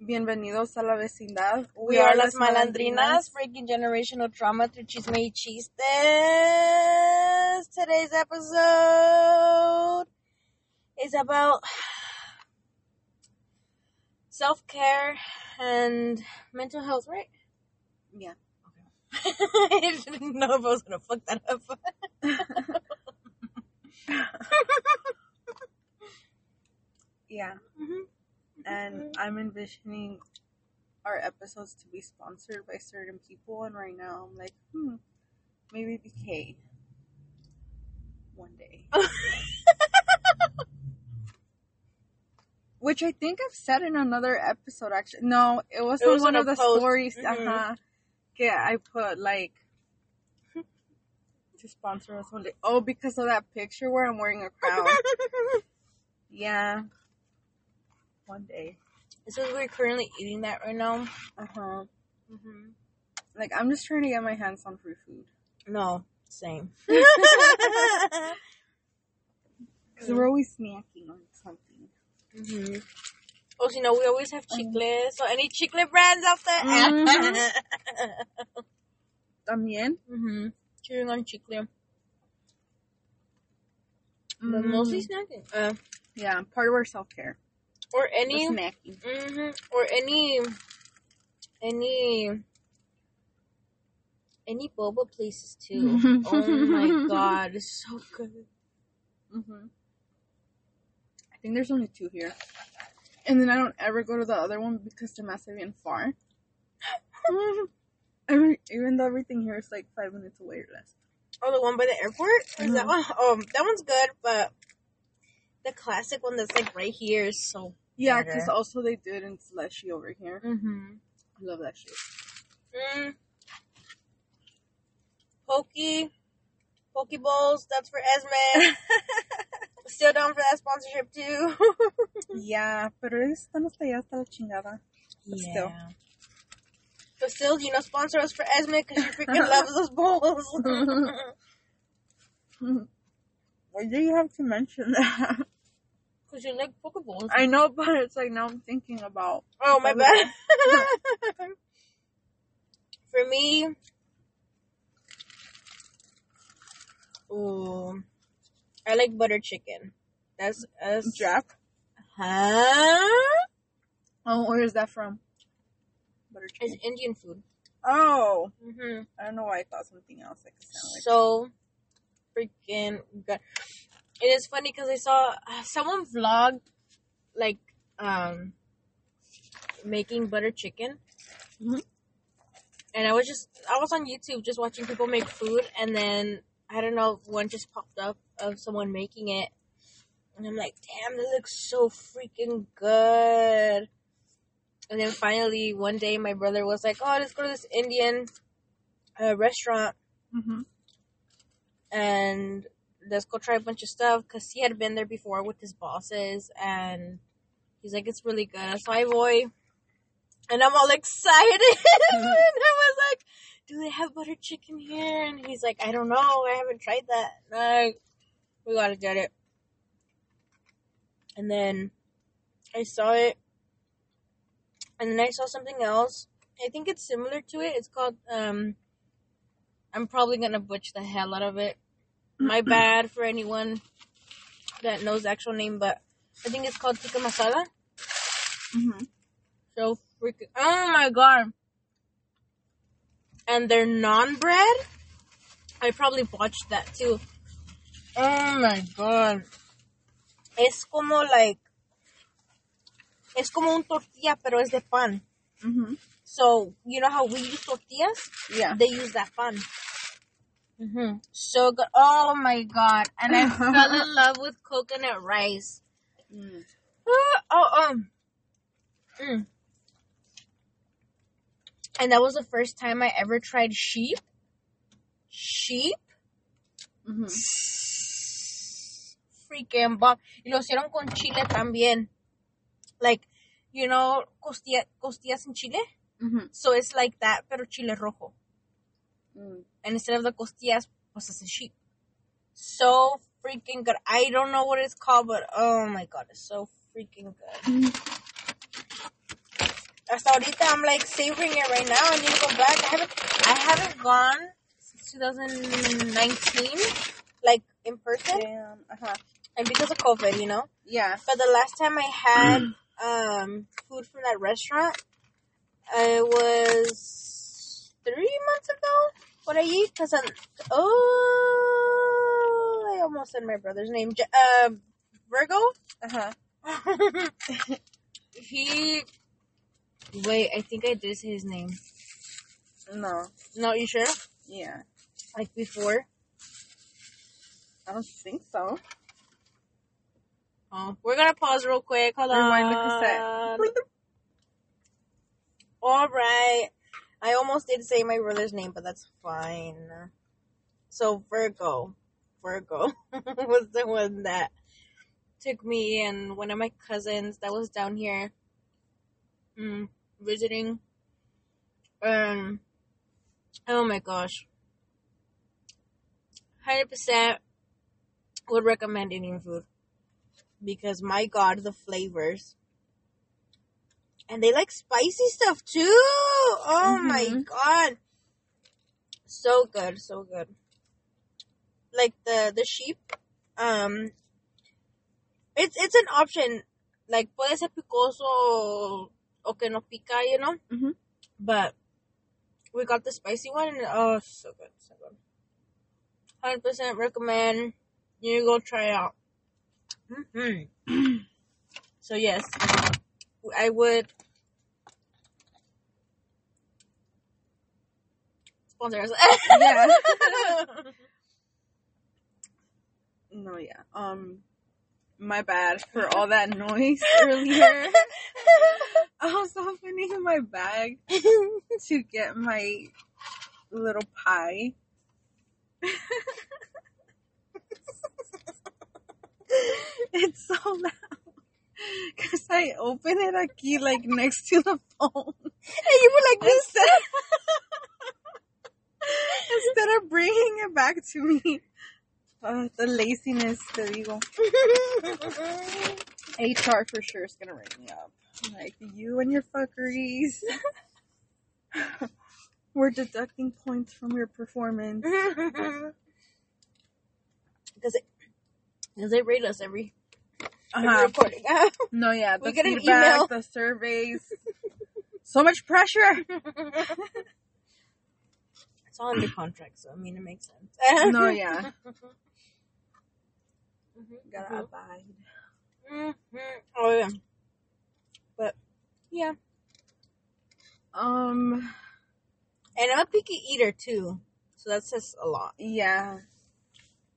Bienvenidos a la vecindad. We, are, las malandrinas, breaking generational trauma through chisme y chistes. Today's episode is about self care and mental health, right? Yeah. I didn't know if I was gonna fuck that up. Yeah. Mhm. And I'm envisioning our episodes to be sponsored by certain people, and right now I'm like, hmm, maybe BK. One day. Which I think I've said in another episode, actually. No, it was It was one of the post. stories. Mhm. Uh-huh. Yeah, I put like to sponsor us one day. Oh, because of that picture where I'm wearing a crown. yeah. One day. this is we're currently eating that right now. Uh huh. Mm-hmm. Like I'm just trying to get my hands on free food No, same. because we're always snacking on something. Mm-hmm. Oh, you know, we always have chicles. So any chicle brands out there? Mhm. También. mm-hmm. Chewing on chicle. But Mm. mostly snacking. Uh, Yeah, part of our self care. Or any, snacking. hmm or any, any, any boba places too. oh my god, it's so good. Mm-hmm. I think there's only two here, and then I don't ever go to the other one because the más bien far. I mean, even though everything here is like five minutes away or less. Oh, the one by the airport? Is that Mhm. one? Oh, that one's good, but the classic one that's like right here is so. Yeah, because also they do it in slushy over here. Mm-hmm. I love that shit. Mm. Pokey. Poke bowls, that's for Esme. Still down for that sponsorship too. yeah, pero están hasta allá hasta la chingada. But still. But still, you know, sponsor us for Esme because she freaking loves those bowls. Why do you have to mention that? Because you like poke bowls. I know, but it's like now I'm thinking about. Oh, my bad. For me, ooh, I like butter chicken. That's that's Jack. Huh? Oh, where is that from? Butter It's chicken. Indian food. Oh, hmm I don't know why I thought something else. Like like. So freaking good. It is funny because I saw uh, someone vlog like um making butter chicken. Mhm. And I was just I was on YouTube just watching people make food and then I don't know one just popped up of someone making it and I'm like damn this looks so freaking good. And then finally one day my brother was like oh let's go to this Indian uh, restaurant hmm and let's go try a bunch of stuff because he had been there before with his bosses and he's like it's really good. So i boy and i'm all excited. And i was like do they have butter chicken here? And he's like i don't know. I haven't tried that. Like we gotta get it. And then i saw it and then i saw something else. I think it's similar to it. It's called um i'm probably gonna butch the hell out of it my bad for anyone that knows the actual name, but I think it's called tikka masala. hmm So freaking, oh my god! And their naan bread. I probably botched that too. Oh my god! Es como like, es como un tortilla, pero es de pan. hmm So you know how we use tortillas? Yeah. they use that fun. Hmm So good. Oh my god. And I fell in love with coconut rice. Mm. Ah, oh, um. Mm. And that was the first time I ever tried sheep. Sheep? hmm Freaking bomb. Y lo hicieron con chile también. Like, you know, costilla, costillas en chile? hmm So it's like that, pero chile rojo. Mm. And instead of the costillas, pues it's a sheep. So freaking good. I don't know what it's called, but oh my god, it's so freaking good. hasta ahorita I'm like savoring it right now. I need to go back. I haven't I haven't gone since 2019, like in person, Damn. Uh huh. and because of COVID, you know. Yeah. But the last time I had um food from that restaurant, it was three months ago. What I eat? Cause I'm oh, I almost said my brother's name. Uh, Virgo. Uh huh. he. Wait, I think I did say his name. No. No, you sure? Yeah. Like before? I don't think so. Oh, we're gonna pause real quick. Hold on. Rewind the cassette. All right. I almost did say my brother's name, but that's fine. So Virgo, Virgo was the one that took me and one of my cousins that was down here mm, visiting. Um, oh my gosh, hundred percent would recommend Indian food because my god, the flavors. And they like spicy stuff too. Oh my Mhm. god. So good, so good. Like the the sheep, um it's it's an option. Like puede ser picoso o, que no pica, you know? Mhm. But we got the spicy one and oh so good, so good. Hundred percent recommend. You go try it out. hmm so yes, I would sponsor us. Yeah. No, yeah. Um, my bad for all that noise earlier. I was opening my bag to get my little pie. it's so loud. Cause I open it aquí, like next to the phone. and you were like this. Instead, instead of bringing it back to me. Uh, the laziness, te digo. HR for sure is gonna write me up. Like, you and your fuckeries. We're deducting points from your performance. Because it, because they rate us every, every Uh-huh. recording. No, yeah, the We get an email. the surveys. so much pressure. it's all the contract, so I mean it makes sense. No, yeah. Mhm. Gotta abide. Mhm. Oh yeah. But yeah, Um, and I'm a picky eater too, so that says a lot. yeah.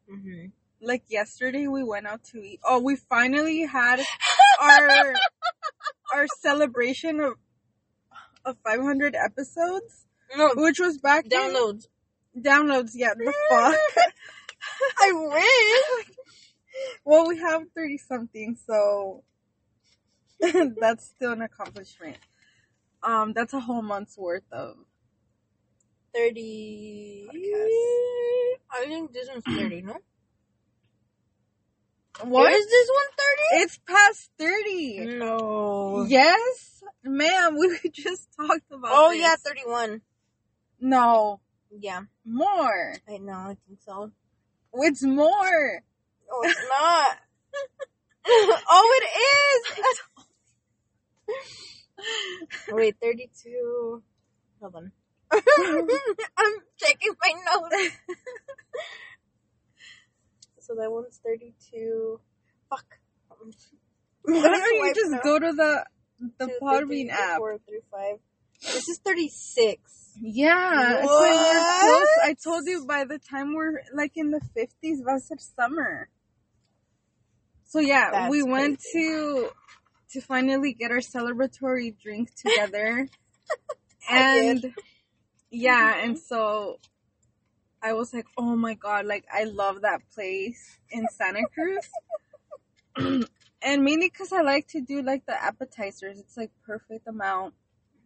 hmm Like yesterday, we went out to eat. Oh, we finally had our our celebration of of 500 episodes, No which was back in- downloads. downloads. Yeah, the fuck. I wish. well, we have 30 something, so that's still an accomplishment. Um, that's a whole month's worth of. Thirty. Podcast. I think this one's thirty. No. What? Is this one thirty? It's past 30. No. Yes, ma'am. We just talked about. Oh this. yeah, thirty-one. No, Yeah, more. I know. I think so. It's more. Oh, it's not. oh, it is. Wait, 32. Hold on. I'm checking my notes. So that one's 32. Fuck. Why don't you just go to the the Two, Podbean app? four, three, five. This is 36. Yeah, so What? we're close. I told you by the time we're like in the fifties, va a ser summer. So yeah, That's we went crazy. to to finally get our celebratory drink together, and yeah, and so I was like, oh my god, like I love that place in Santa Cruz. and mainly because I like to do like the appetizers. It's like perfect amount.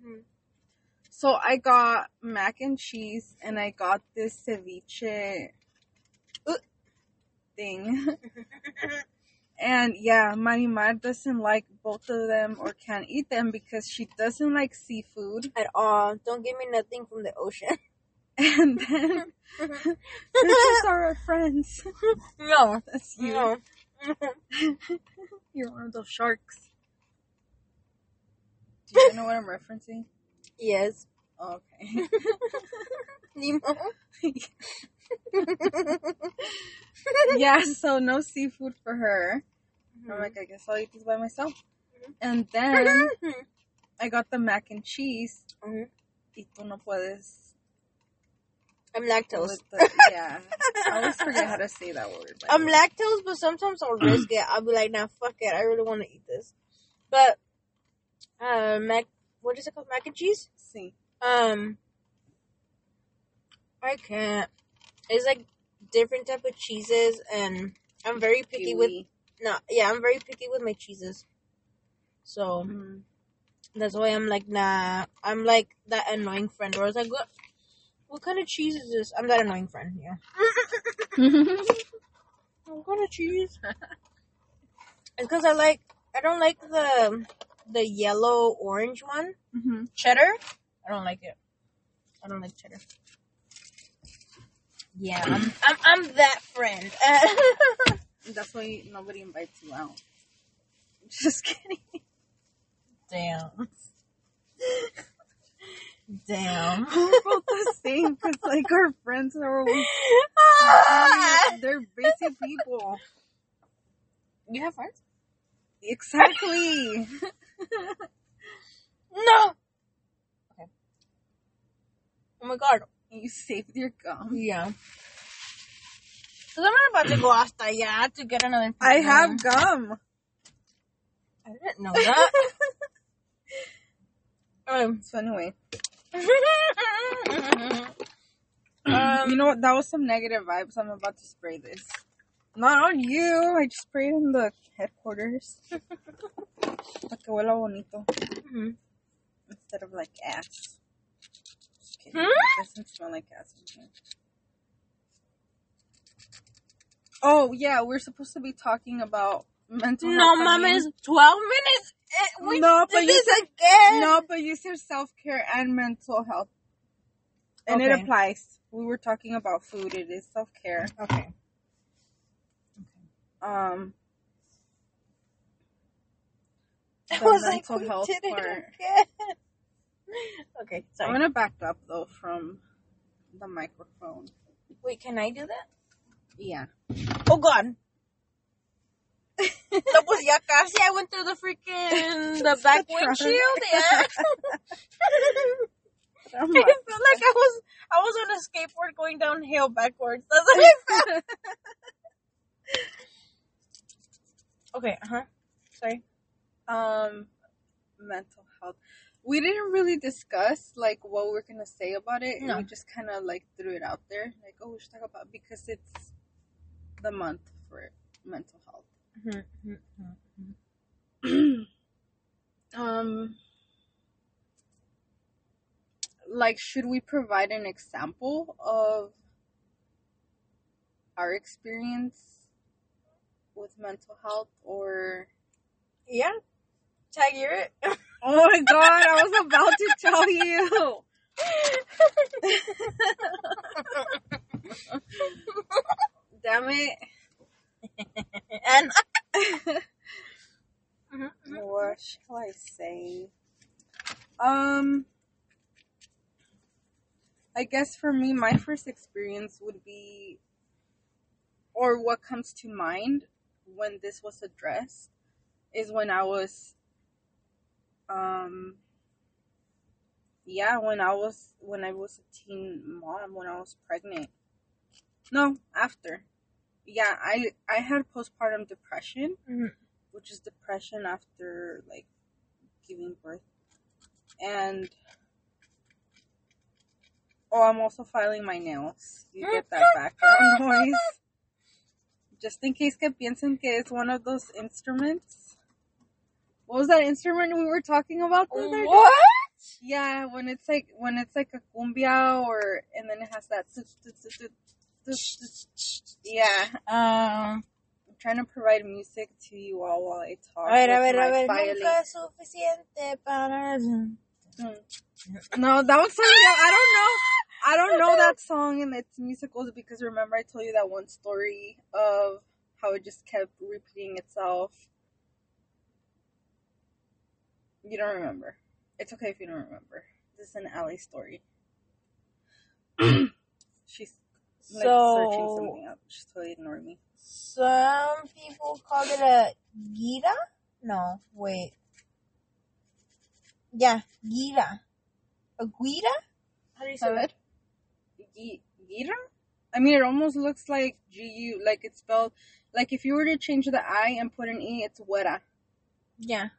Mhm. So I got mac and cheese and I got this ceviche uh, thing. And yeah, Marimar doesn't like both of them or can't eat them because she doesn't like seafood. At all. Don't give me nothing from the ocean. And then are our friends. no. That's you. No. You're one of those sharks. Do you know what I'm referencing? yes. Oh, okay. Nemo. yeah, so no seafood for her. I'm like, I guess I'll eat this by myself. And then I got the mac and cheese. Mhm. Y tú no puedes. I'm lactose. the- yeah. I always forget how to say that word. by I'm the lactose, but sometimes I'll risk it. I'll be like, nah, fuck it. I really want to eat this. But, uh, mac, what is it called? Mac and cheese? See. Um, I can't. It's like different type of cheeses, and I'm very picky with. No, yeah, I'm very picky with my cheeses. So Mm. that's why I'm like, nah. I'm like that annoying friend where I was like, what, kind of cheese is this? I'm that annoying friend. Yeah. What kind of cheese? it's because I like. I don't like the the yellow orange one. Mhm. Cheddar. I don't like it. I don't like cheddar. Yeah, I'm I'm, I'm that friend. That's why nobody invites you out. Just kidding. Damn. Damn. We're both the same because, like, our friends are always. They're busy people. you have friends? Exactly. No. Okay. Oh my god. you saved your gum. Yeah. Cause I'm not about to go hasta allá to get another. I have gum. I didn't know that. um. So anyway, um. you know what? That was some negative vibes. I'm about to spray this. Not on you. I just sprayed in the headquarters. Para que huela bonito. mhm. Instead of like ass. Just kidding. Hmm? It doesn't smell like ass. Oh yeah, we're supposed to be talking about mental No, mom I mean- mames, twelve minutes. Eh, we No, but you this again. No, but you said self care and mental health. And it applies. We were talking about food. It is self care. Okay. Okay. Um, I The was like, mental we health part. okay, I'm gonna back up though from the microphone. Wait, can I do that? Yeah. Oh God. No, pues ya casi I went through the freaking the back windshield. Yeah. I like, felt like I was I was on a skateboard going downhill backwards. That's what I felt. Okay, uh huh. Sorry. um, mental health. We didn't really discuss like what we're gonna say about it. No. We just kind of like threw it out there, like, oh, we should talk about because it's the month for mental health. Mm-hmm. Mm-hmm. Mm-hmm. um like should we provide an example of our experience with mental health or? Yeah. Tag it. oh my god i was about to tell you. Damn it and what shall i say um i guess for me my first experience would be or what comes to mind when this was addressed is when I was um yeah, when I was when I was a teen mom, when I was pregnant. No, after. Yeah, I I had postpartum depression, Mhm. which is depression after like giving birth. And Oh, I'm also filing my nails. You get that background noise. Just in case que piensen que it's one of those instruments. What was that instrument we were talking about the other day? what? Yeah, when it's like when it's like a cumbia or and then it has that. Yeah, Um. I'm trying to provide music to you all while I talk. A ver, a ver, a ver. violin. Nunca es suficiente para... Mm. No, that was something that I don't know. I don't know that song and its musicals because remember I told you that one story of how it just kept repeating itself. You don't remember. It's okay if you don't remember. This is an alley story. She's like searching So, something up. She's totally ignoring me. some people call it a gira? No, wait. Yeah, gira. A guira? How do you say that? Gi- Gira? I mean, it almost looks like G U, like it's spelled, like if you were to change the I and put an E, it's Wera. Yeah,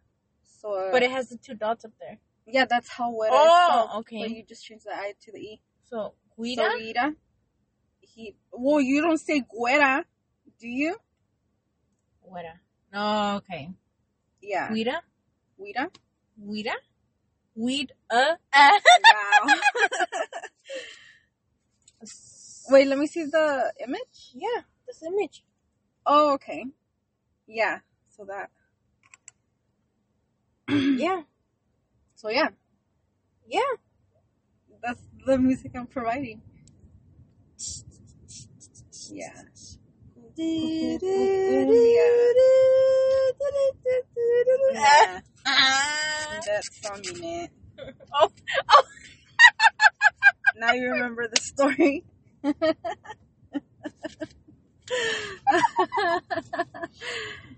So, uh, but it has the two dots up there. yeah, that's how Wera Oh, okay. But you just change the I to the E. So, So guira? He, well, you don't say Guera, do you? Guira. No, okay. Yeah. Guira? Guira? Guira? Weed, uh, Wow. Wait, let me see the image. Yeah, this image. Oh, okay. Yeah. So that. Yeah, So yeah, yeah. that's the music I'm providing. Yeah. Yeah. That song you. Oh, oh. Now you remember the story.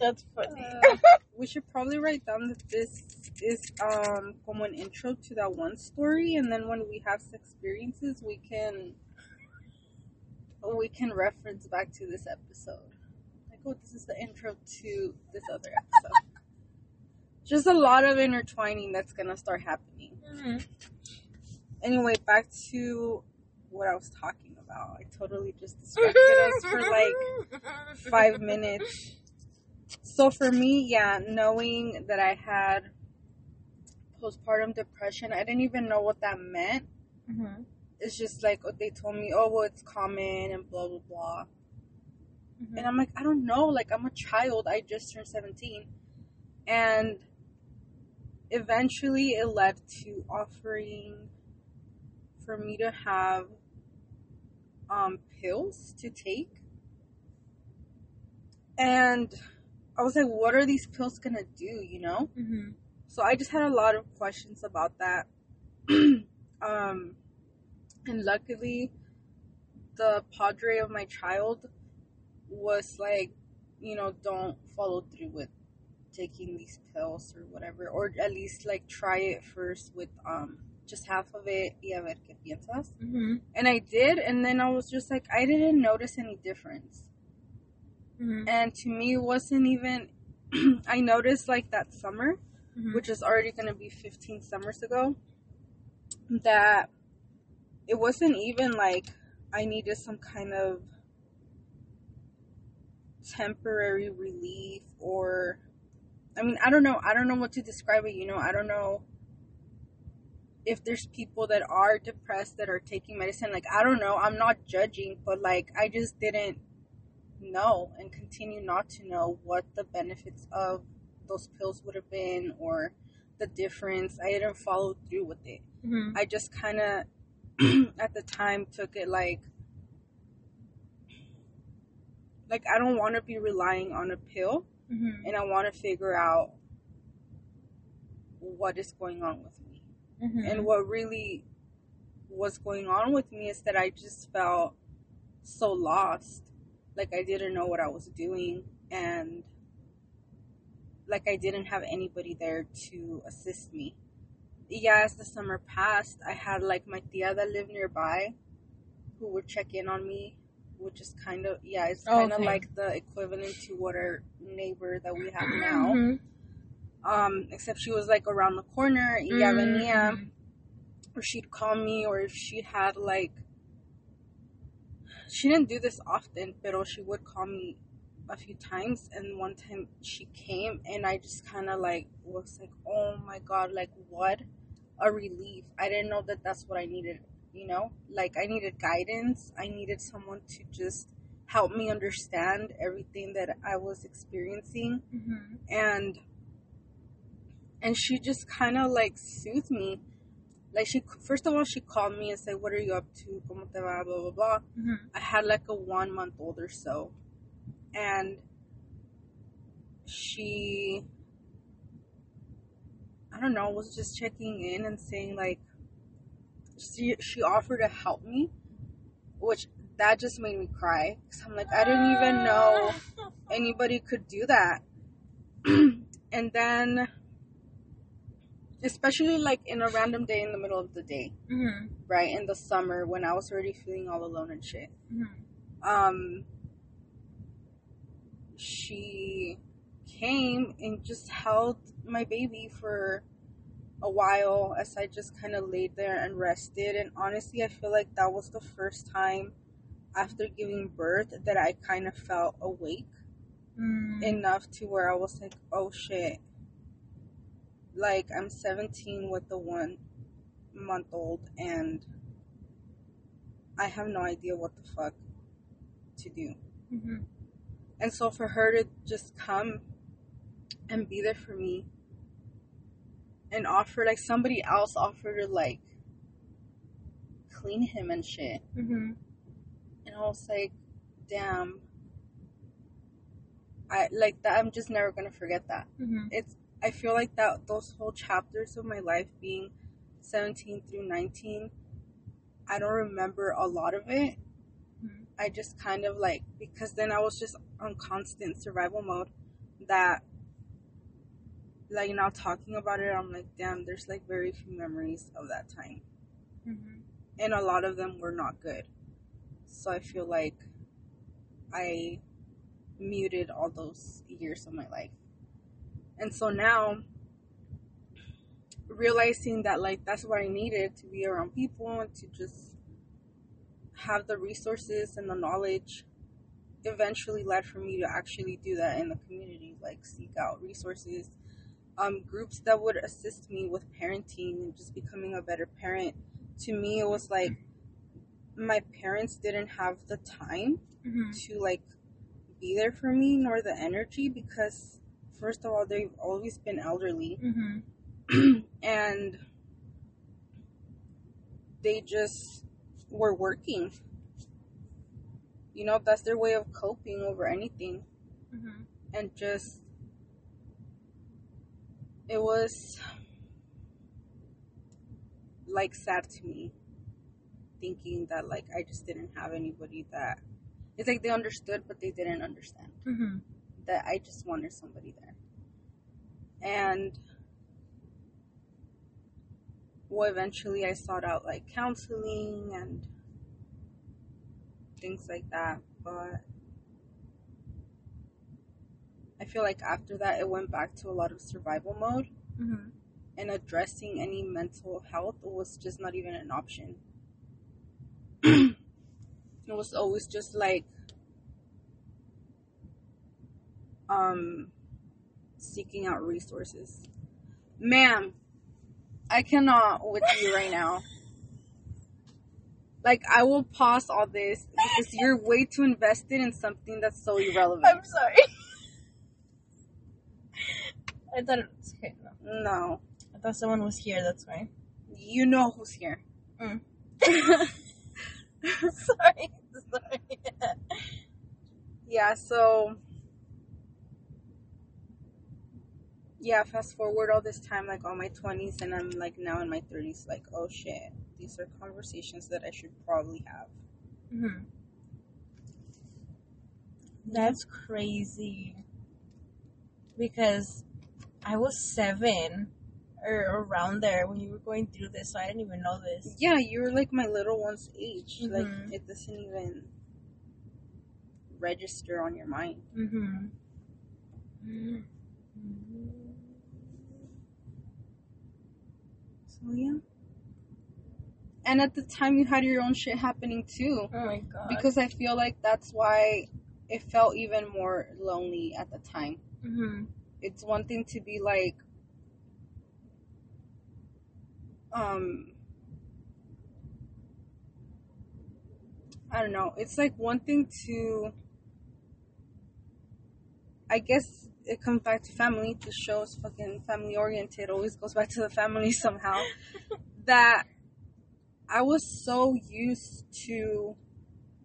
That's funny. Uh, we should probably write down that this is um como an intro to that one story, and then when we have experiences, we can we can reference back to this episode. Like, oh, this is the intro to this other episode. Just a lot of intertwining that's gonna start happening. Mhm. Anyway, back to what I was talking about. I totally just distracted us for like five minutes. So for me, yeah, knowing that I had postpartum depression, I didn't even know what that meant. Mhm. It's just like they told me, oh, well, it's common and blah blah blah. And I'm like, I don't know. Like I'm a child. I just turned 17, and eventually it led to offering for me to have um pills to take. And I was like, what are these pills gonna do? You know. Mhm. So I just had a lot of questions about that. um, and luckily, the padre of my child was like, you know, don't follow through with taking these pills or whatever, or at least like try it first with um just half of it y a ver qué piensas. Mhm. And I did, and then I was just like, I didn't notice any difference Mhm. and to me it wasn't even i noticed like that summer Mhm. which is already going to be 15 summers ago that it wasn't even like i needed some kind of temporary relief or i mean i don't know i don't know what to describe it you know i don't know if there's people that are depressed that are taking medicine like i don't know i'm not judging but like i just didn't know and continue not to know what the benefits of those pills would have been or the difference. I didn't follow through with it. Mhm. I just kind of, at the time, took it like, like I don't want to be relying on a pill, Mhm. and I want to figure out what is going on with me. Mhm. And what really was going on with me is that I just felt so lost. Like I didn't know what I was doing and like I didn't have anybody there to assist me. Yeah, as the summer passed, I had like my tia that lived nearby who would check in on me, which is kind of, yeah, it's kind of Okay. like the equivalent to what our neighbor that we have now. Mhm. Um, except she was like around the corner, y ya venía Mhm. or she'd call me or if she had like she didn't do this often but she would call me a few times and one time she came and i just kind of like was like oh my god like what a relief. I didn't know that that's what i needed you know? Like i needed guidance. I needed someone to just help me understand everything that I was experiencing. Mm-hmm. and and she just kind of like soothed me. Like she first of all she called me and said what are you up to? Como te va? blah blah blah. Mm-hmm. I had like a one month old or so. And she I don't know was just checking in and saying like she she offered to help me which that just made me cry because I'm like I didn't even know anybody could do that. and then, especially like in a random day in the middle of the day, Mm-hmm. right? In the summer when I was already feeling all alone and shit. Mm-hmm. Um, she came and just held my baby for a while as I just kind of laid there and rested. And honestly, I feel like that was the first time after giving birth that I kind of felt awake Mm-hmm. enough to where I was like, oh shit. Like, I'm 17 with the one month old, and I have no idea what the fuck to do. Mm-hmm. And so for her to just come and be there for me and offer, like, somebody else offered to, like, clean him and shit. Mm-hmm. And I was like, damn. I like that. I'm just never gonna forget that. Mm-hmm. It's. I feel like that those whole chapters of my life, being 17 through 19, I don't remember a lot of it. Mhm. I just kind of like because then I was just on constant survival mode. That, like now talking about it, I'm like, damn. There's like very few memories of that time Mm-hmm. and a lot of them were not good. So I feel like I muted all those years of my life. And so now realizing that like that's what I needed to be around people and to just have the resources and the knowledge eventually led for me to actually do that in the community like seek out resources um, groups that would assist me with parenting and just becoming a better parent to me it was like my parents didn't have the time Mm-hmm. to like be there for me nor the energy because first of all they've always been elderly Mm-hmm. and they just were working you know that's their way of coping over anything Mm-hmm. and just it was like sad to me thinking that like I just didn't have anybody that it's like they understood but they didn't understand Mm-hmm. that I just wanted somebody there and well eventually I sought out like counseling and things like that but I feel like after that it went back to a lot of survival mode Mm-hmm. and addressing any mental health was just not even an option. it was always just like um seeking out resources. Ma'am, I cannot with you right now. Like I will pause all this because you're way too invested in something that's so irrelevant. I'm sorry. I thought it was. No. No. I thought someone was here. That's why. You know who's here. Mm. sorry. Sorry. yeah so yeah fast forward all this time like all my 20s and i'm like now in my 30s like oh shit these are conversations that i should probably have Mm-hmm. That's crazy. Because I was seven or around there when you were going through this, so I didn't even know this. yeah you're like my little one's age like Mhm. it doesn't even register on your mind Mm-hmm. so yeah and at the time you had your own shit happening too Oh my god. because i feel like that's why it felt even more lonely at the time mm-hmm. It's one thing to be like um I don't know. It's like one thing to. I guess it comes back to family. The show's fucking family oriented. Always goes back to the family somehow. that I was so used to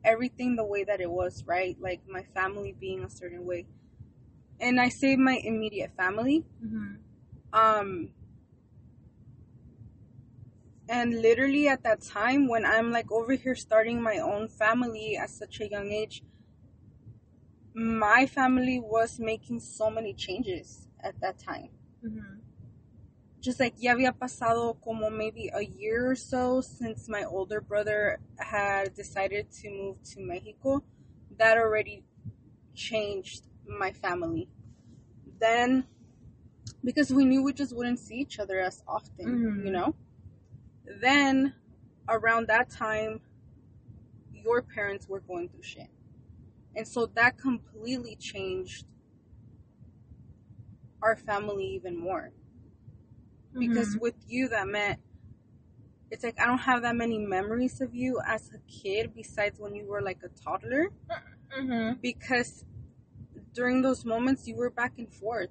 everything the way that it was, right? Like my family being a certain way. And I say my immediate family. Mm-hmm. Um and literally at that time when I'm like over here starting my own family at such a young age, my family was making so many changes at that time. Mm-hmm. Just like ya había pasado como maybe a year or so since my older brother had decided to move to Mexico, that already changed my family. Then, because we knew we just wouldn't see each other as often, Mhm. you know? Then, around that time, your parents were going through shit. And so that completely changed our family even more. Because with you, that meant it's like I don't have that many memories of you as a kid besides when you were like a toddler. Mm-hmm. Because during those moments, you were back and forth.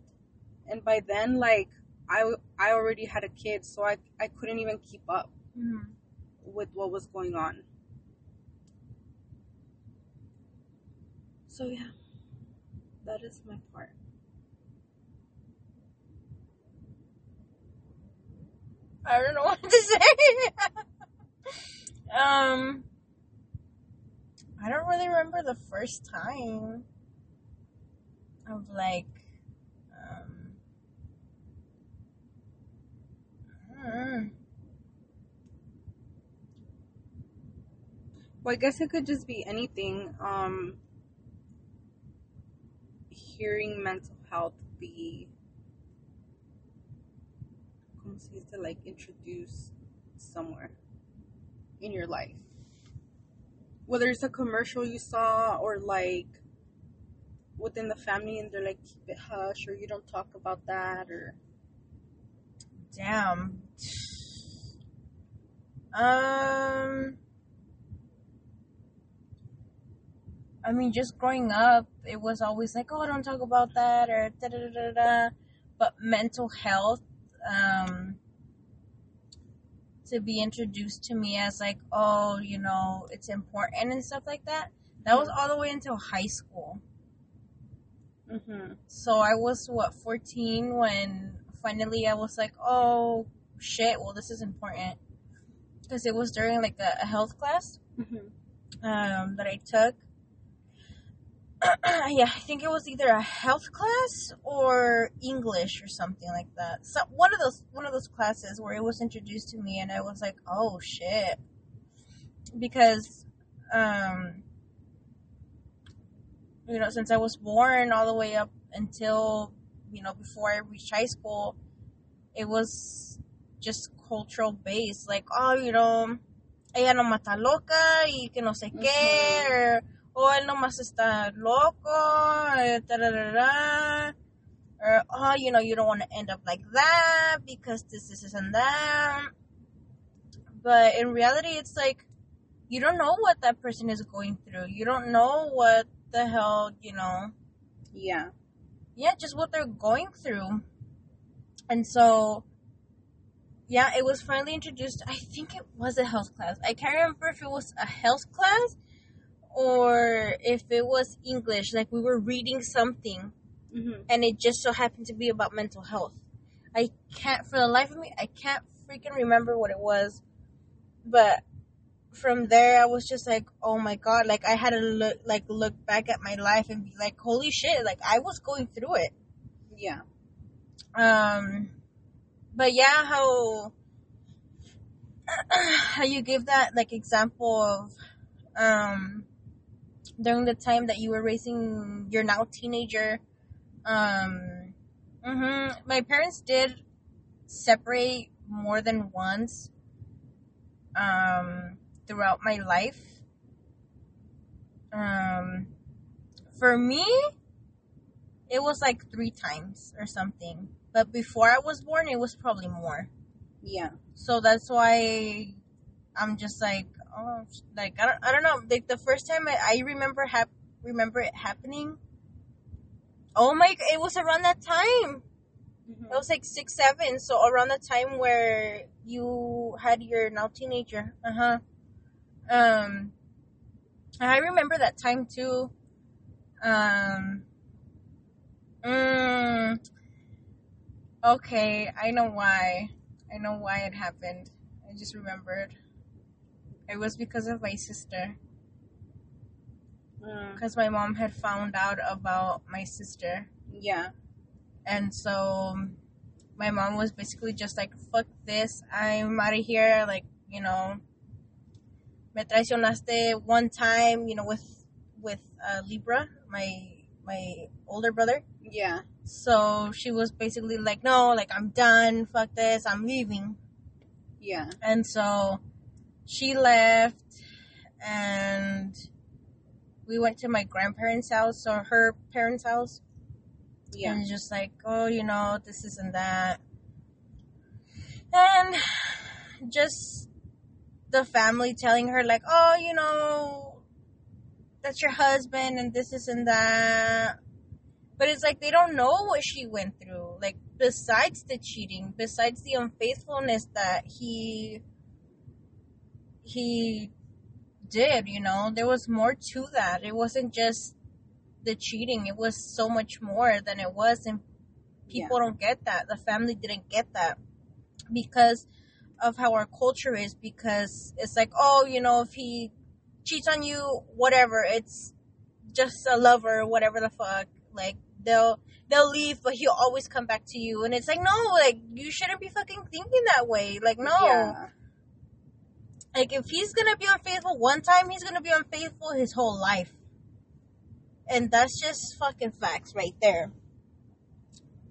And by then, like, I, I already had a kid, so I, I couldn't even keep up Mm-hmm. with what was going on. So, yeah, that is my part. I don't know what to say. um, I don't really remember the first time of like, um, mm, Well, I guess it could just be anything. Um, hearing mental health be, como dice, like introduced somewhere in your life. Whether it's a commercial you saw or like within the family and they're like, keep it hush or you don't talk about that or. damn. Um, I mean, just growing up, it was always like, oh, don't talk about that or da da da da. But mental health, um, to be introduced to me as like, oh, you know, it's important and stuff like that. That was all the way until high school. Mm-hmm. So I was what 14 when finally I was like, oh shit, well this is important because it was during like a, a health class Mm-hmm. um, that I took. yeah, I think it was either a health class or English or something like that. So one of those one of those classes where it was introduced to me, and I was like, oh shit, because um, you know, since I was born all the way up until you know before I reached high school, it was just cultural based, like oh, you know, ella no mata loca y que no sé qué, or oh, él nomás está loco, eh, tararara. or oh, you know, you don't want to end up like that because this, this, this, and that. But in reality, it's like you don't know what that person is going through. You don't know what the hell, you know, Yeah. yeah, just what they're going through. And so, yeah, it was finally introduced. I think it was a health class. I can't remember if it was a health class or if it was English. Like we were reading something Mm-hmm. and it just so happened to be about mental health. I can't, for the life of me, I can't freaking remember what it was. But from there, I was just like, oh my god, like I had to look, like look back at my life and be like, holy shit, like I was going through it. Yeah. Um, but yeah, how how you give that like example of um during the time that you were raising your now teenager. Um, mhm, my parents did separate more than once. Um, throughout my life. Um, for me, it was like three times or something. But before I was born, it was probably more. Yeah. So that's why I'm just like, oh, like I don't, I don't know. Like the first time I, I remember hap- remember it happening. Oh my! It was around that time. Mm-hmm. It was like six, seven. So around the time where you had your now teenager. Uh huh. Um, I remember that time too. Um. Mm, okay, I know why. I know why it happened. I just remembered. It was because of my sister. Mm, Because my mom had found out about my sister. yeah. And so my mom was basically just like, fuck this, I'm out of here. Like, you know, me traicionaste one time, you know, with, with uh, Libra, my, my older brother. Yeah. So she was basically like, no, like, I'm done, fuck this, I'm leaving. Yeah. And so she left and we went to my grandparents' house or her parents' house. Yeah. And just like, oh, you know, this isn't that. And just the family telling her, like, oh, you know, that's your husband and this isn't that. But it's like they don't know what she went through. Like, besides the cheating, besides the unfaithfulness that he he did, you know, there was more to that. It wasn't just the cheating, it was so much more than it was. And people don't get that. The family didn't get that because of how our culture is. Because it's like, oh, you know, if he cheats on you, whatever, it's just a lover, whatever the fuck. Like, they'll. They'll leave, but he'll always come back to you. And it's like, no, like, you shouldn't be fucking thinking that way. Like, no. Yeah. Like if he's gonna be unfaithful one time, he's gonna be unfaithful his whole life. And that's just fucking facts right there.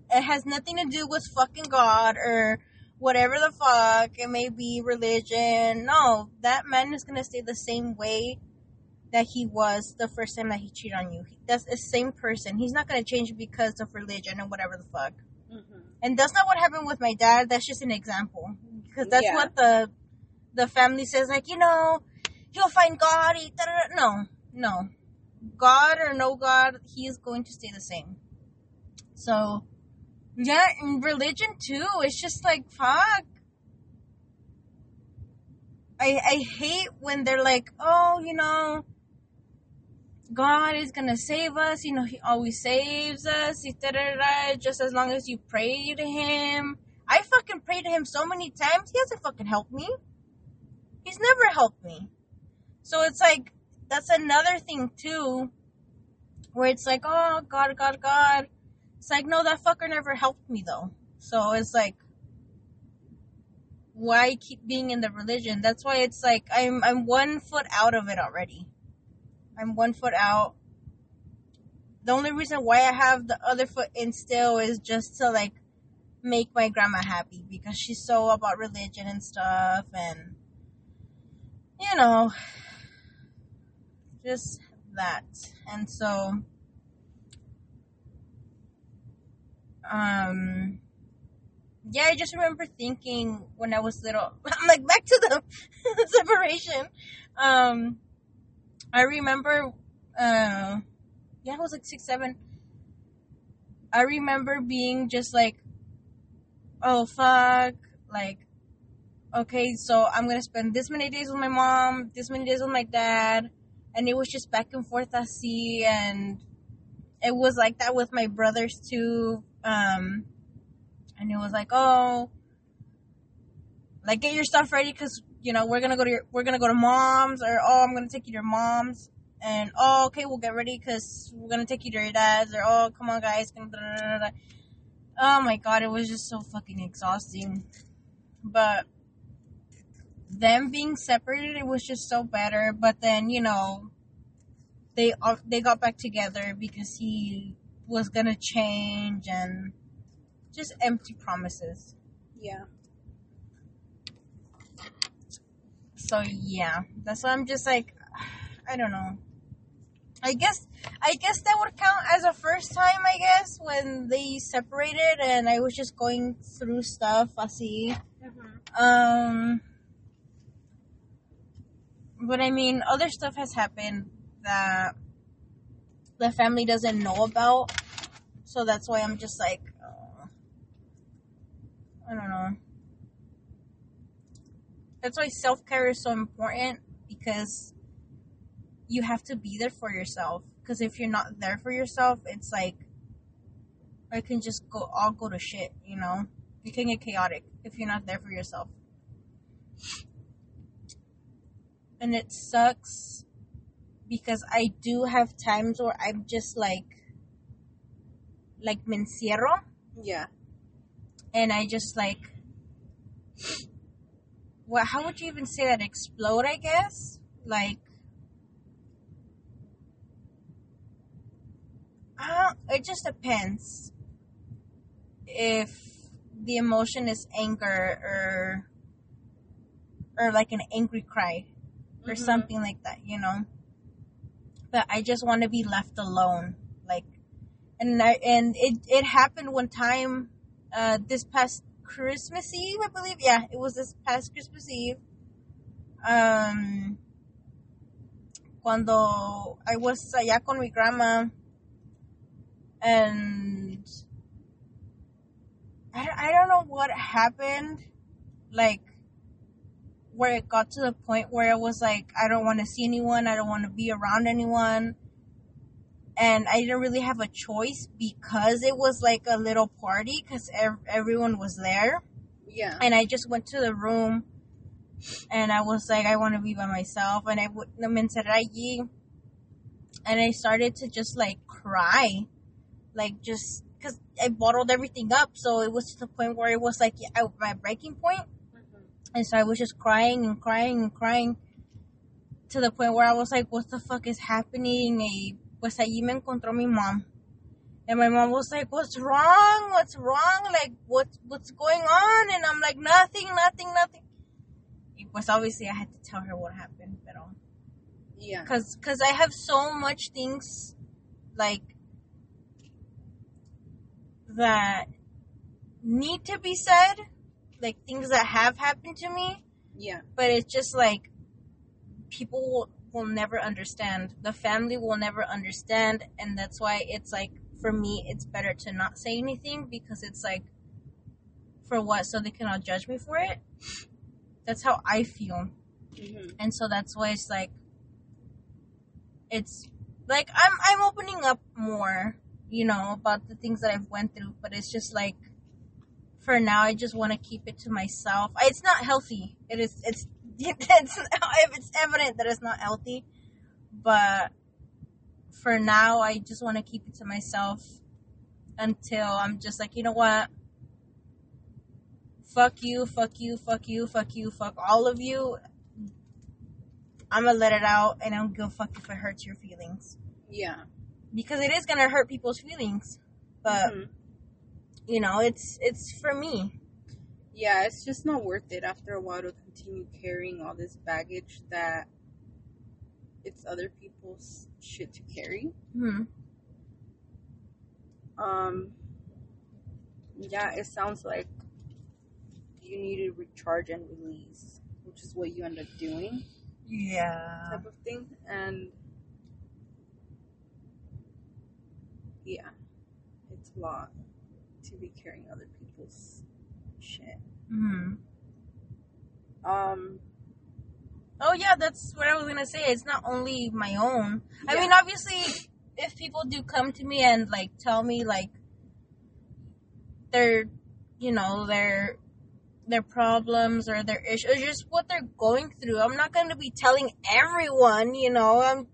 It has nothing to do with fucking God or whatever the fuck. It may be religion. No, that man is gonna stay the same way that he was the first time that he cheated on you. That's the same person. He's not gonna change because of religion and whatever the fuck. Mhm. And that's not what happened with my dad. That's just an example. Because that's Yeah. what the the family says, like, you know, he'll find God. No, no. God or no God, he is going to stay the same. So, yeah, in religion too, it's just like, fuck. I, I hate when they're like, oh, you know, God is gonna save us. You know, He always saves us. Da, da, da, Just as long as you pray to Him. I fucking prayed to Him so many times. He hasn't fucking helped me. He's never helped me. So it's like that's another thing too, where it's like, oh God, God, God. It's like, no, that fucker never helped me though. So it's like, why keep being in the religion? That's why it's like I'm I'm one foot out of it already. I'm one foot out. The only reason why I have the other foot in still is just to like make my grandma happy because she's so about religion and stuff and you know just that. And so um yeah, I just remember thinking when I was little I'm like back to the separation. Um I remember, uh, yeah, I was like six, seven. I remember being just like, oh fuck, like, okay, so I'm gonna spend this many days with my mom, this many days with my dad, and it was just back and forth I see, and it was like that with my brothers too, um, and it was like, oh, like get your stuff ready because you know we're gonna go to your, we're gonna go to mom's or oh I'm gonna take you to your mom's and oh okay we'll get ready because we're gonna take you to your dad's or oh come on guys oh my god it was just so fucking exhausting. But them being separated it was just so better but then you know they they got back together because he was gonna change and just empty promises Yeah. so yeah that's why i'm just like i don't know i guess i guess that would count as a first time i guess when they separated and i was just going through stuff así Mhm. um But I mean, other stuff has happened that the family doesn't know about. So that's why I'm just like, uh, I don't know. That's why self care is so important because you have to be there for yourself. Because if you're not there for yourself, it's like it can just go all go to shit. You know, it can get chaotic if you're not there for yourself. And it sucks because I do have times where I'm just like, like me encierro, Yeah. and I just like, what? How would you even say that? Explode, I guess. Like, uh, it just depends. If the emotion is anger or or like an angry cry or Mhm. something like that, you know. But I just want to be left alone, and I and it it happened one time, uh, this past Christmas Eve, I believe. Yeah, it was this past Christmas Eve. Um, cuando I was allá con mi grandma, and I I don't know what happened, like where it got to the point where it was like I don't want to see anyone, I don't want to be around anyone. And I didn't really have a choice because it was like a little party because ev- everyone was there. Yeah. And I just went to the room and I was like, I want to be by myself. And I went encerré allí and I started to just like cry. Like just because I bottled everything up. So it was to the point where it was like at my breaking point. Mhm. And so I was just crying and crying and crying to the point where I was like, what the fuck is happening? Pues allí me encontró mi mom. And my mom was like, what's wrong? What's wrong? Like, what's, what's going on? And I'm like, nothing, nothing, nothing. Y pues obviously I had to tell her what happened, pero Yeah. cause, cause I have so much things like that need to be said, like things that have happened to me, Yeah. but it's just like people will, never understand. The family will never understand, and that's why it's like for me, it's better to not say anything because it's like for what? So they cannot judge me for it. That's how I feel hmm and so that's why it's like it's like i'm i'm opening up more you know about the things that i've went through but it's just like for now i just want to keep it to myself it's not healthy it is it's it's it's evident that it's not healthy but for now i just want to keep it to myself until i'm just like you know what fuck you fuck you fuck you fuck you fuck all of you I'm gonna let it out, and I don't give a fuck if it hurts your feelings Yeah. because it is gonna hurt people's feelings. But Mhm. you know, it's it's for me. Yeah, it's just not worth it after a while to continue carrying all this baggage that it's other people's shit to carry. Hmm. Um, yeah, it sounds like you need to recharge and release, which is what you end up doing, Yeah. type of thing. And yeah, it's a lot to be carrying other people's shit. Hmm. Um, Oh yeah, that's what I was gonna say. It's not only my own. I mean, obviously, if people do come to me and like tell me like their, you know, their their problems or their issues, just what they're going through, I'm not gonna be telling everyone. You know, I'm.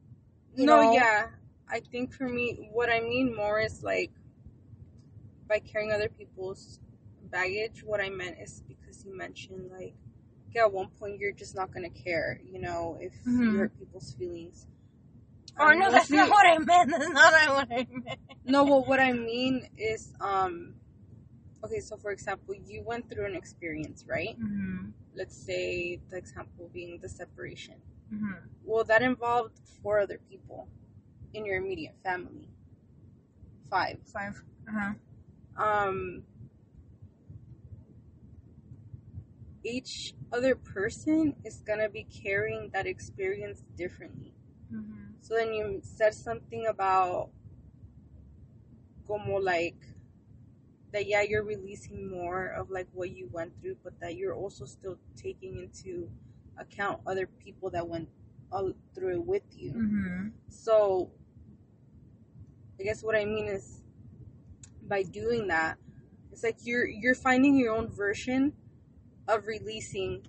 You no, know, yeah. I think for me, what I mean more is like by carrying other people's baggage. What I meant is because you mentioned like, yeah, at one point you're just not gonna care, you know, if Mhm. you hurt people's feelings. Or Um, no, that's not what I meant. That's not what I meant. No, well, what I mean is, um, okay, so for example, you went through an experience, right? Mm-hmm. Let's say the example being the separation. Mm-hmm. Well, that involved four other people in your immediate family. Five. Five. Uh huh. Um, each other person is gonna be carrying that experience differently. Mhm. So then you said something about como like that yeah you're releasing more of like what you went through but that you're also still taking into account other people that went all through it with you. Mhm. So I guess what I mean is by doing that it's like you're you're finding your own version of releasing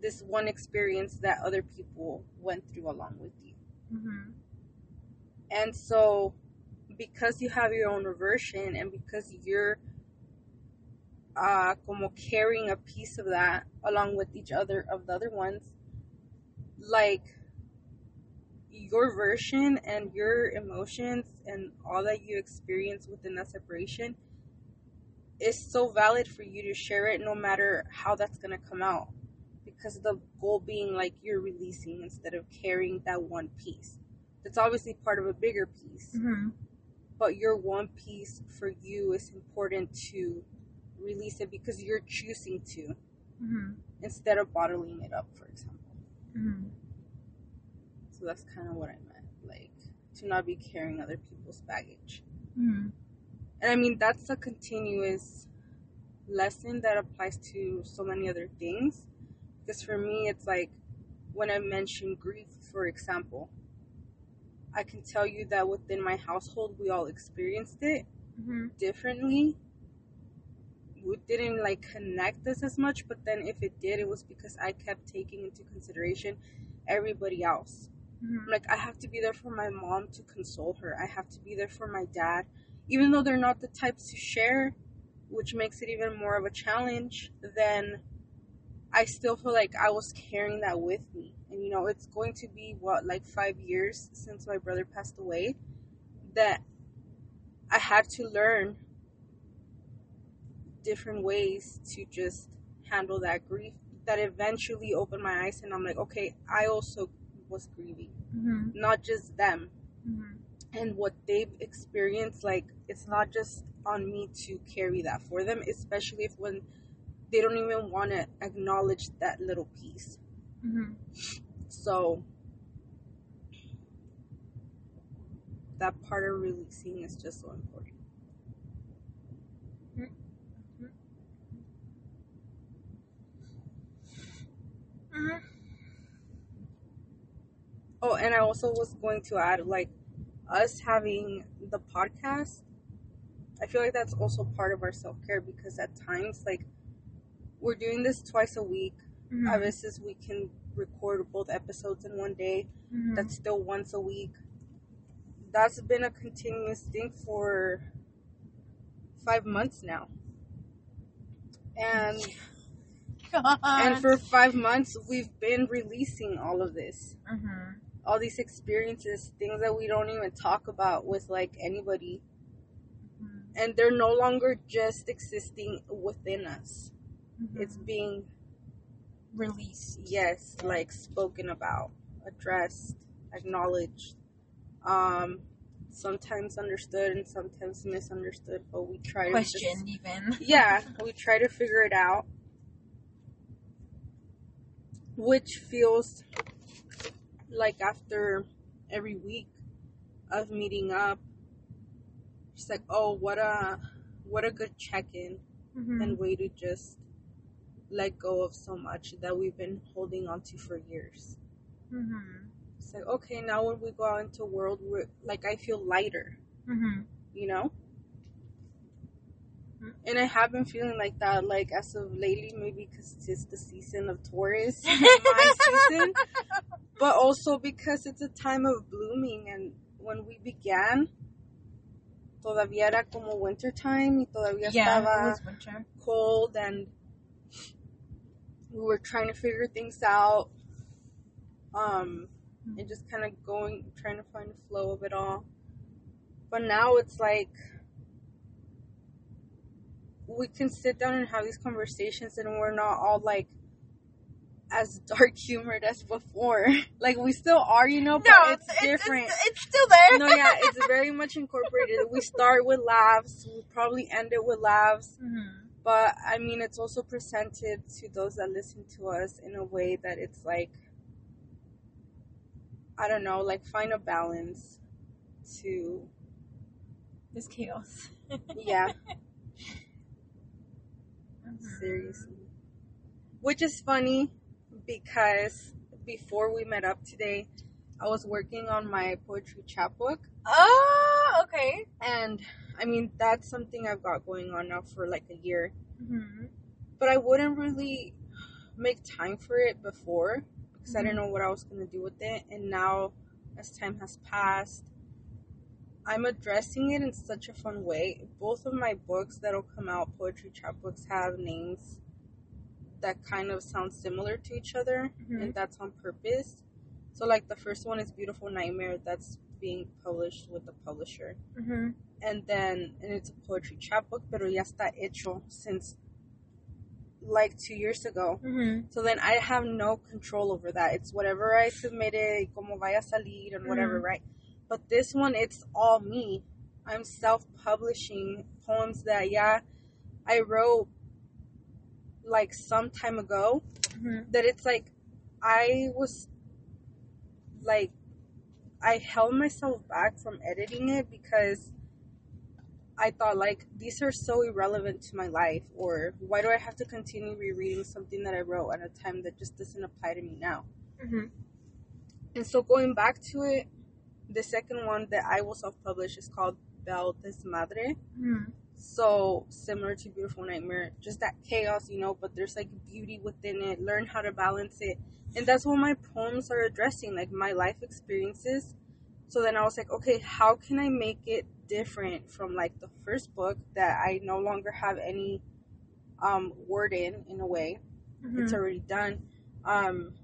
this one experience that other people went through along with you. Mhm. And so, because you have your own version and because you're uh, como carrying a piece of that along with each other of the other ones, like your version and your emotions and all that you experience within that separation is so valid for you to share it no matter how that's going to come out. Because the goal being like you're releasing instead of carrying that one piece that's obviously part of a bigger piece Mhm. but your one piece for you is important to release it because you're choosing to Mhm. instead of bottling it up for example Mhm. so that's kind of what i meant like to not be carrying other people's baggage Mhm. And i mean that's a continuous lesson that applies to so many other things because for me it's like when i mention grief for example i can tell you that within my household we all experienced it Mhm. differently. We didn't like connect us as much, but then if it did, it was because I kept taking into consideration everybody else. Mhm. Like I have to be there for my mom to console her. I have to be there for my dad, even though they're not the types to share, which makes it even more of a challenge. Then I still feel like I was carrying that with me, and you know, it's going to be what like five years since my brother passed away. That I had to learn different ways to just handle that grief that eventually opened my eyes and I'm like, okay, I also was grieving, Mhm. not just them Mhm. And what they've experienced. Like, it's not just on me to carry that for them, especially if when they don't even want to acknowledge that little piece. Mhm. So, that part of releasing is just so important. Mhm. Oh, and I also was going to add, like, us having the podcast, I feel like that's also part of our self care because at times, like, we're doing this twice a week. Mhm. A veces we can record both episodes in one day. Mhm. That's still once a week. That's been a continuous thing for five months now. And God. and for five months we've been releasing all of this. Mhm. All these experiences, things that we don't even talk about with like anybody, Mhm. and they're no longer just existing within us. Mhm. It's being released. yes, like spoken about, addressed, acknowledged, um, sometimes understood and sometimes misunderstood. But we try to just- Questioned even. yeah, we try to figure it out, which feels like after every week of meeting up, it's like, oh, what a what a good check-in Mhm. and way to just let go of so much that we've been holding on to for years. Mhm. It's like, okay, now when we go out into world, we're like, I feel lighter, Mhm. you know. Mhm. And I have been feeling like that, like as of lately, maybe because it's the season of Taurus, my season, but also because it's a time of blooming. And when we began, todavía era como winter time y todavía yeah, estaba it was winter. cold, and we were trying to figure things out. Um, and just kind of going, trying to find the flow of it all. But now it's like we can sit down and have these conversations, and we're not all like as dark humored as before. like we still are, you know, but it's, different. It's, it's still there. no, yeah, it's very much incorporated. We start with laughs. We probably end it with laughs. Mhm. But I mean, it's also presented to those that listen to us in a way that it's like, I don't know, like find a balance to, This chaos. yeah, seriously. Which is funny because before we met up today, I was working on my poetry chapbook. Oh, okay. And I mean, that's something I've got going on now for like a year. Mm-hmm. But I wouldn't really make time for it before because I Mhm. didn't know what I was going to do with it. And now, as time has passed, I'm addressing it in such a fun way. Both of my books that'll come out, poetry chapbooks, have names that kind of sound similar to each other, Mhm. and that's on purpose. So, like, the first one is Beautiful Nightmare, that's being published with the publisher Mm-hmm. and then and it's a poetry chapbook, pero ya está hecho since like two years ago. Mm-hmm. So then I have no control over that. It's whatever I submitted, como vaya a salir, and whatever, Mhm. right? But this one, it's all me. I'm self-publishing poems that yeah, I wrote like some time ago. Mm-hmm. That it's like I was like I held myself back from editing it because I thought like these are so irrelevant to my life or why do I have to continue rereading something that I wrote at a time that just doesn't apply to me now. Mm-hmm. And so going back to it, the second one that I will self-publish is called Belle Desmadre. Mm-hmm. So similar to Beautiful Nightmare, just that chaos, you know, but there's like beauty within it. Learn how to balance it. And that's what my poems are addressing, like my life experiences. So then I was like, okay, how can I make it different from like the first book that I no longer have any um word in in a way. It's already done. Um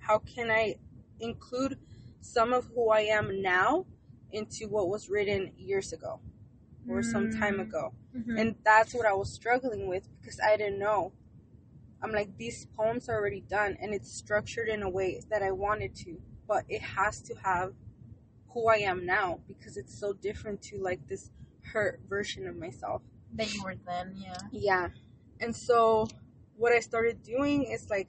how can I include some of who I am now into what was written years ago or some time Mm. ago? Mm-hmm. And that's what I was struggling with because I didn't know. I'm like, these poems are already done and it's structured in a way that I wanted to, but it has to have who I am now because it's so different to like this hurt version of myself. that you were then, yeah. Yeah. And so what I started doing is like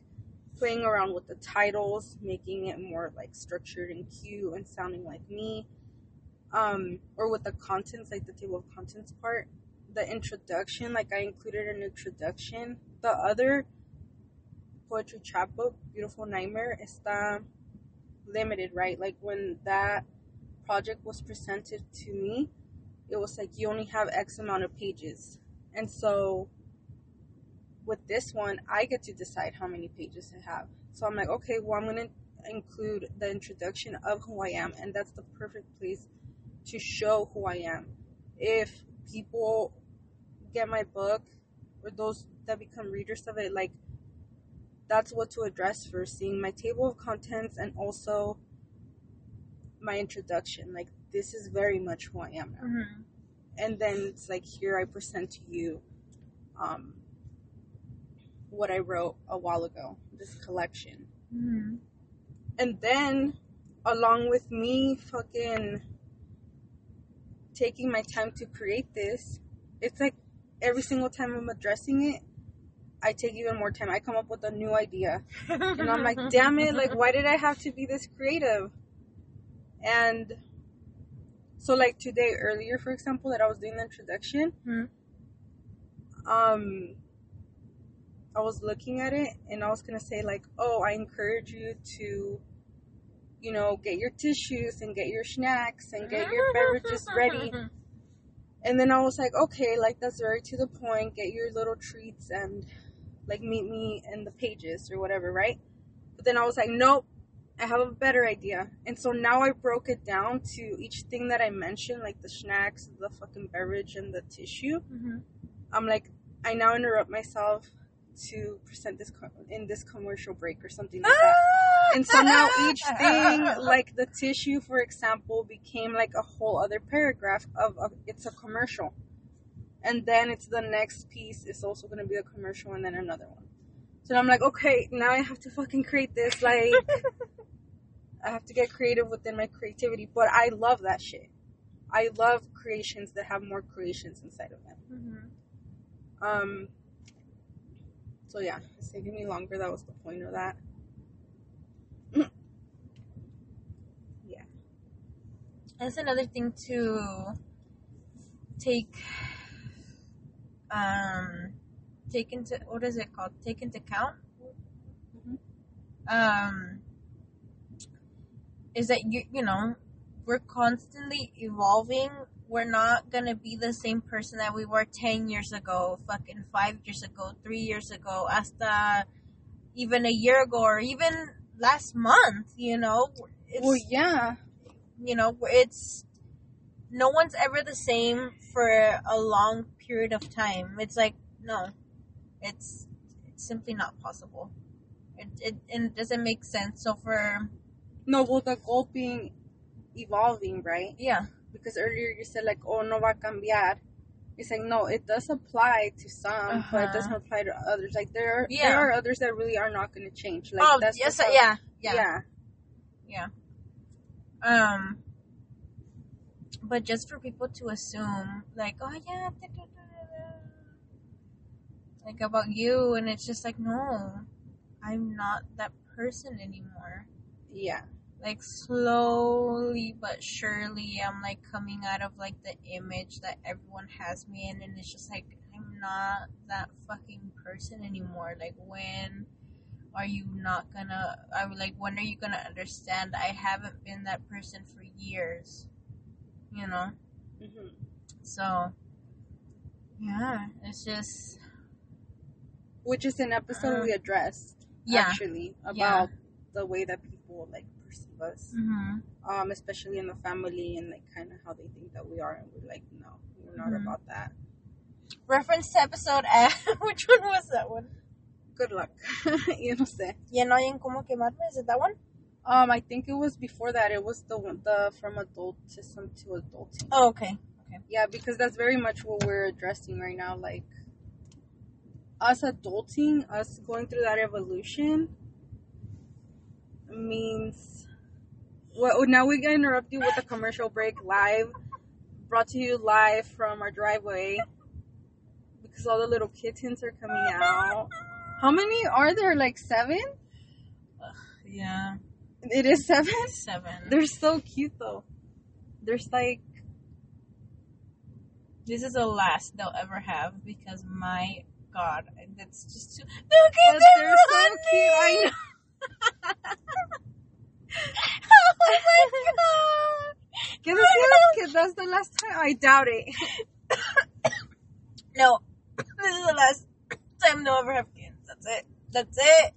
playing around with the titles, making it more like structured and cute and sounding like me. Um, or with the contents, like the table of contents part. The introduction, like I included an introduction. The other poetry chapbook, Beautiful Nightmare, está limited, right? Like when that project was presented to me, it was like you only have X amount of pages. And so with this one, I get to decide how many pages I have. So I'm like, okay, well, I'm going to include the introduction of who I am, and that's the perfect place to show who I am. If people get my book, or those that become readers of it, like, that's what to address first seeing my table of contents and also my introduction. Like, this is very much who I am now Mm-hmm. and then it's like here I present to you um, what I wrote a while ago, this collection, Mm-hmm. and then along with me fucking taking my time to create this, it's like every single time I'm addressing it, I take even more time. I come up with a new idea, and I'm like, damn it, like why did I have to be this creative? And so like today earlier, for example, that I was doing the introduction, Mhm. um, I was looking at it and I was gonna say like, oh, I encourage you to, you know, get your tissues and get your snacks and get your mm-hmm. beverages mm-hmm. ready. Mm-hmm. And then I was like, okay, like that's very to the point. Get your little treats and like meet me in the pages or whatever, right? But then I was like, nope, I have a better idea. And so now I broke it down to each thing that I mentioned, like the snacks, the fucking beverage, and the tissue. Mm-hmm. I'm like, I now interrupt myself to present this co- in this commercial break or something like that. Ah! And so now each thing, like the tissue, for example, became like a whole other paragraph of a, it's a commercial. And then it's the next piece is also going to be a commercial and then another one. So I'm like, okay, now I have to fucking create this. Like, I have to get creative within my creativity. But I love that shit. I love creations that have more creations inside of them. Mm-hmm. Um. So yeah, it's taking me longer. That was the point of that. yeah. That's another thing to take um take into what is it called? Take into account. Mhm. Um is that you you know, we're constantly evolving. We're not gonna be the same person that we were ten years ago, fucking five years ago, three years ago, hasta even a year ago or even last month, you know. It's, Well, yeah. You know it's no one's ever the same for a long period of time it's like no it's it's simply not possible it, it, it doesn't make sense so for No, well, the goal being evolving, right? yeah Because earlier you said like, oh, no va a cambiar. It's like no, it does apply to some, but it Uh-huh. doesn't apply to others. Like there, are, Yeah. there are others that really are not going to change. Like oh that's yes yeah, yeah yeah, um but just for people to assume like oh yeah da, da, da, da, da," like about you and it's just like no i'm not that person anymore yeah. like slowly but surely I'm like coming out of like the image that everyone has me in and it's just like I'm not that fucking person anymore. Like when are you not gonna I was like when are you gonna understand I haven't been that person for years. You know? hmm So yeah, it's just Which is an episode Uh, we addressed yeah. actually about Yeah. the way that people like perceive us, hmm um, especially in the family and like kind of how they think that we are, and we're like, no, we're not Mhm. about that. Reference to episode F. Which one was that one? Good luck, you know. Say. Ya no hayan como quemarme, is it that one? Um, I think it was before that. It was the one, the from adultism to adulting. Oh, okay. Yeah, because that's very much what we're addressing right now. Like us adulting, us going through that evolution means. Well, now we gotta interrupt you with a commercial break live, brought to you live from our driveway because all the little kittens are coming out. How many are there? Like seven? Yeah. It is seven. Seven. They're so cute though. There's like This is the last they'll ever have because my god, that's just too. Look at them they're so cute. I know. oh my god! Can I see those kids? That's the last time. I doubt it. No, this is the last time they'll ever have kids. That's it. That's it.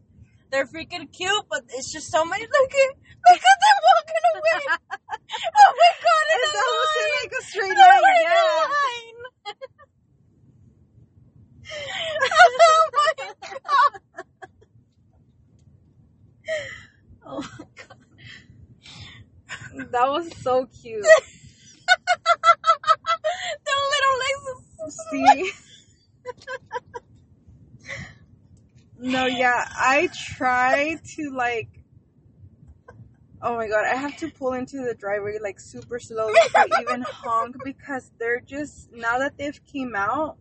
They're freaking cute, but it's just so many. Look at, look at them walking away. oh my god! In that was in like a straight line. were in a Yeah. line. oh my god! Oh my god. That was so cute. Their little legs See? No, yeah, I try to like. Oh my god, I have to pull into the driveway like super slowly to even honk because they're just now that they've came out,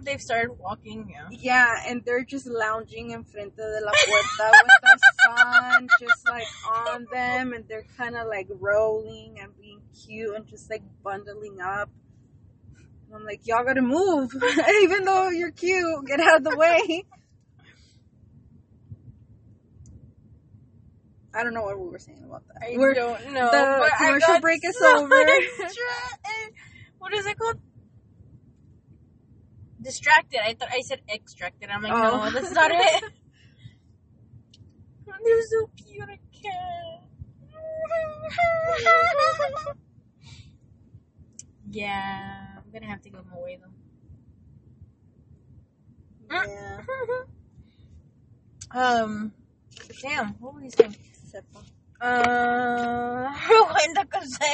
They've started walking, yeah. yeah, and they're just lounging in frente de la puerta with the sun just like on them, and they're kind of like rolling and being cute and just like bundling up. And I'm like, y'all gotta move, even though you're cute, get out of the way. I don't know what we were saying about that. I We're don't know. the commercial break is so over. what is it called? Distracted. I thought I said extracted. I'm like, Oh. no, that's not it. They're so cute. I can't. yeah, I'm gonna have to give them away though. yeah. Um, damn, what were you saying? Sepa. Uh, rewind kasi.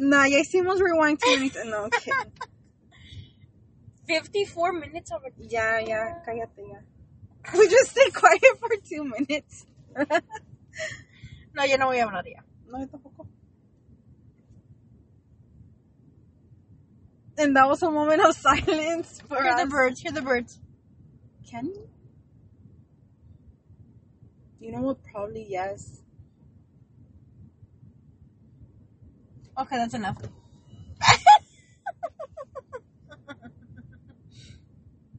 Nah, ya hicimos rewind to anything. No, okay. 54 minutes already. Ya, ya, cállate ya. We just stay quiet for two minutes. No, yo no voy a hablar ya. No, yo tampoco. And that was a moment of silence for Hear us. the birds. Hear the birds. Can you? You know what? Probably yes. Okay, that's enough.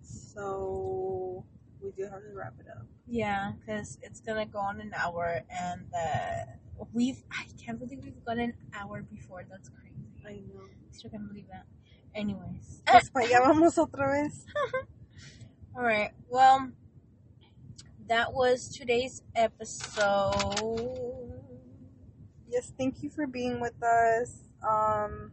So we do have to wrap it up. Yeah, because it's gonna go on an hour, and uh, we've I can't believe we've got an hour before. That's crazy. I know. Still can't believe that. Anyways, Pues para allá vamos otra vez. all right. Well, that was today's episode. Yes, thank you for being with us. Um,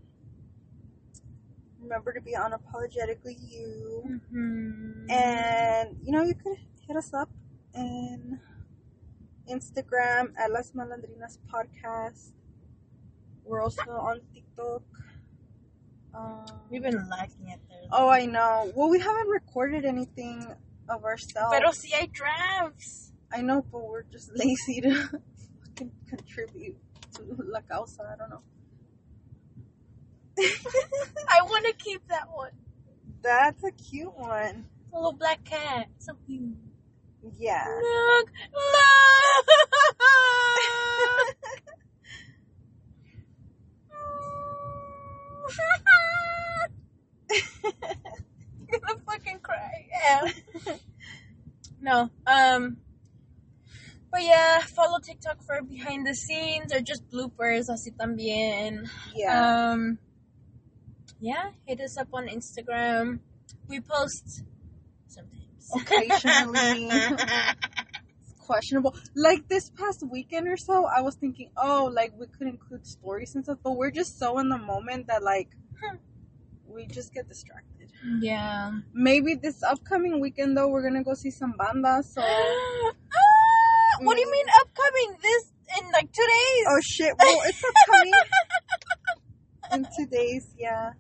remember to be unapologetically you. Mm-hmm. And you know, you could hit us up in Instagram at Las Malandrinas Podcast. We're also on TikTok. Um, we've been lacking it there. oh, I know. Well, we haven't recorded anything of ourselves. Pero si hay drafts. I know, but we're just lazy to fucking contribute to La Causa. I don't know. I want to keep that one. That's a cute one. The little black cat. So cute. Yeah. Look, look. I'm gonna fucking cry. Yeah. no. Um. But yeah, follow TikTok for behind the scenes or just bloopers, así también. Yeah. Um. Yeah, hit us up on Instagram. We post sometimes. Occasionally. questionable. Like this past weekend or so, I was thinking, oh, like we could include stories and stuff, but we're just so in the moment that like we just get distracted. Yeah. Maybe this upcoming weekend though, we're gonna go see some banda. So Ah, what do you mean upcoming? This in like two days? oh shit, well it's upcoming in two days. Yeah,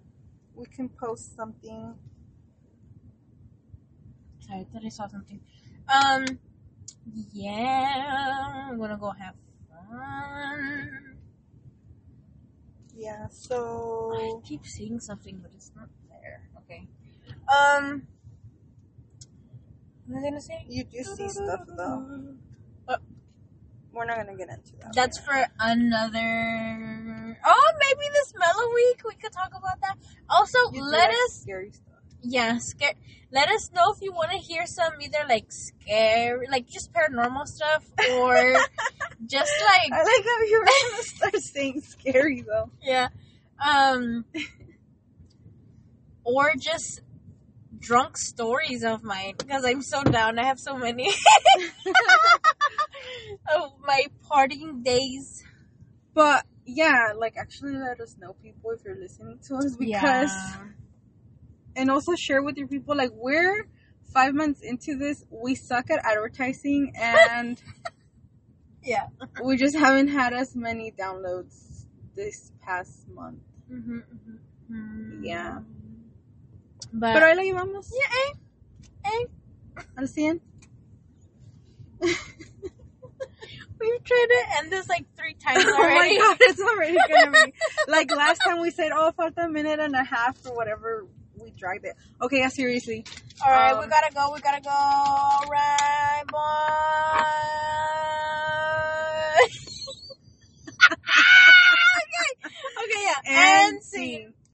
we can post something. Sorry, I thought I saw something. Um, yeah, I'm gonna go have fun. Yeah. So I keep seeing something, but it's not. Okay. Um, what was I gonna say? you do see stuff though. But We're not gonna get into that. That's for another. Oh, maybe this mellow week we could talk about that. Also, You let like us scary stuff. yeah scare. Let us know if you want to hear some either like scary, like just paranormal stuff, or just like I like how you're gonna start saying scary though. yeah, um, or just drunk stories of mine because I'm so down. I have so many of my partying days. But yeah, like actually let us know people if you're listening to us because Yeah. and also share with your people like we're five months into this, we suck at advertising and Yeah. we just haven't had as many downloads this past month. Mm-hmm, mm-hmm. Yeah. But Pero ahí la llevamos. Yeah, eh, eh. Al 100. We've tried to end this like three times already. oh my god, it's already gonna be. like last time we said, oh, for a minute and a half or whatever we dragged it. Okay, yeah, seriously. All right, um, we gotta go. We gotta go. All right, bye. okay. Okay, yeah. End, scene.